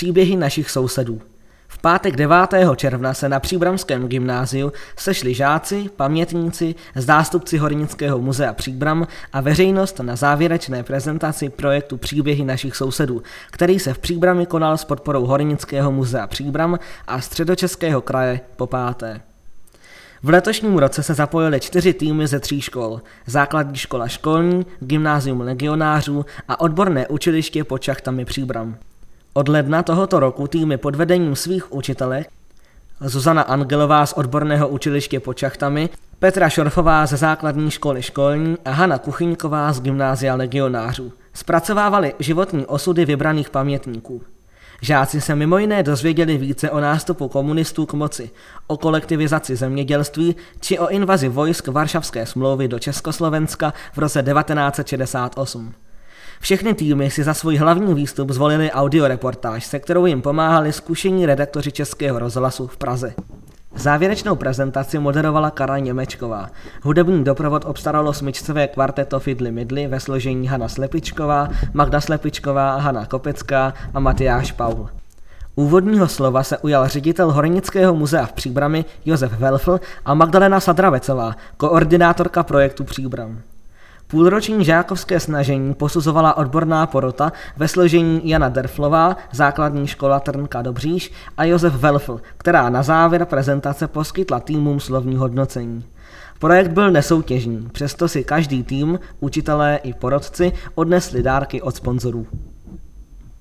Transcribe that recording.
Příběhy našich sousedů. V pátek 9. června se na Příbramském gymnáziu sešli žáci, pamětníci, zástupci Hornického muzea Příbram a veřejnost na závěrečné prezentaci projektu Příběhy našich sousedů, který se v Příbrami konal s podporou Hornického muzea Příbram a Středočeského kraje po páté. V letošním roce se zapojily čtyři týmy ze tří škol. Základní škola školní, gymnázium legionářů a odborné učiliště pod šachtami Příbram. Od ledna tohoto roku týmy pod vedením svých učitelek Zuzana Angelová z odborného učiliště pod šachtami, Petra Šorfová ze základní školy školní a Hana Kuchyňková z gymnázia legionářů. Zpracovávali životní osudy vybraných pamětníků. Žáci se mimo jiné dozvěděli více o nástupu komunistů k moci, o kolektivizaci zemědělství či o invazi vojsk Varšavské smlouvy do Československa v roce 1968. Všechny týmy si za svůj hlavní výstup zvolili audioreportáž, se kterou jim pomáhali zkušení redaktoři Českého rozhlasu v Praze. Závěrečnou prezentaci moderovala Kara Němečková. Hudební doprovod obstaralo smyčcové kvarteto Fidly Midly ve složení Hana Slepičková, Magda Slepičková, Hana Kopecká a Matyáš Paul. Úvodního slova se ujal ředitel Hornického muzea v Příbrami Josef Welfl a Magdalena Sadravecová, koordinátorka projektu Příbram. Půlroční žákovské snažení posuzovala odborná porota ve složení Jana Derflová, základní škola Trnka Dobříš a Josef Welfl, která na závěr prezentace poskytla týmům slovní hodnocení. Projekt byl nesoutěžný, přesto si každý tým, učitelé i porodci odnesli dárky od sponzorů.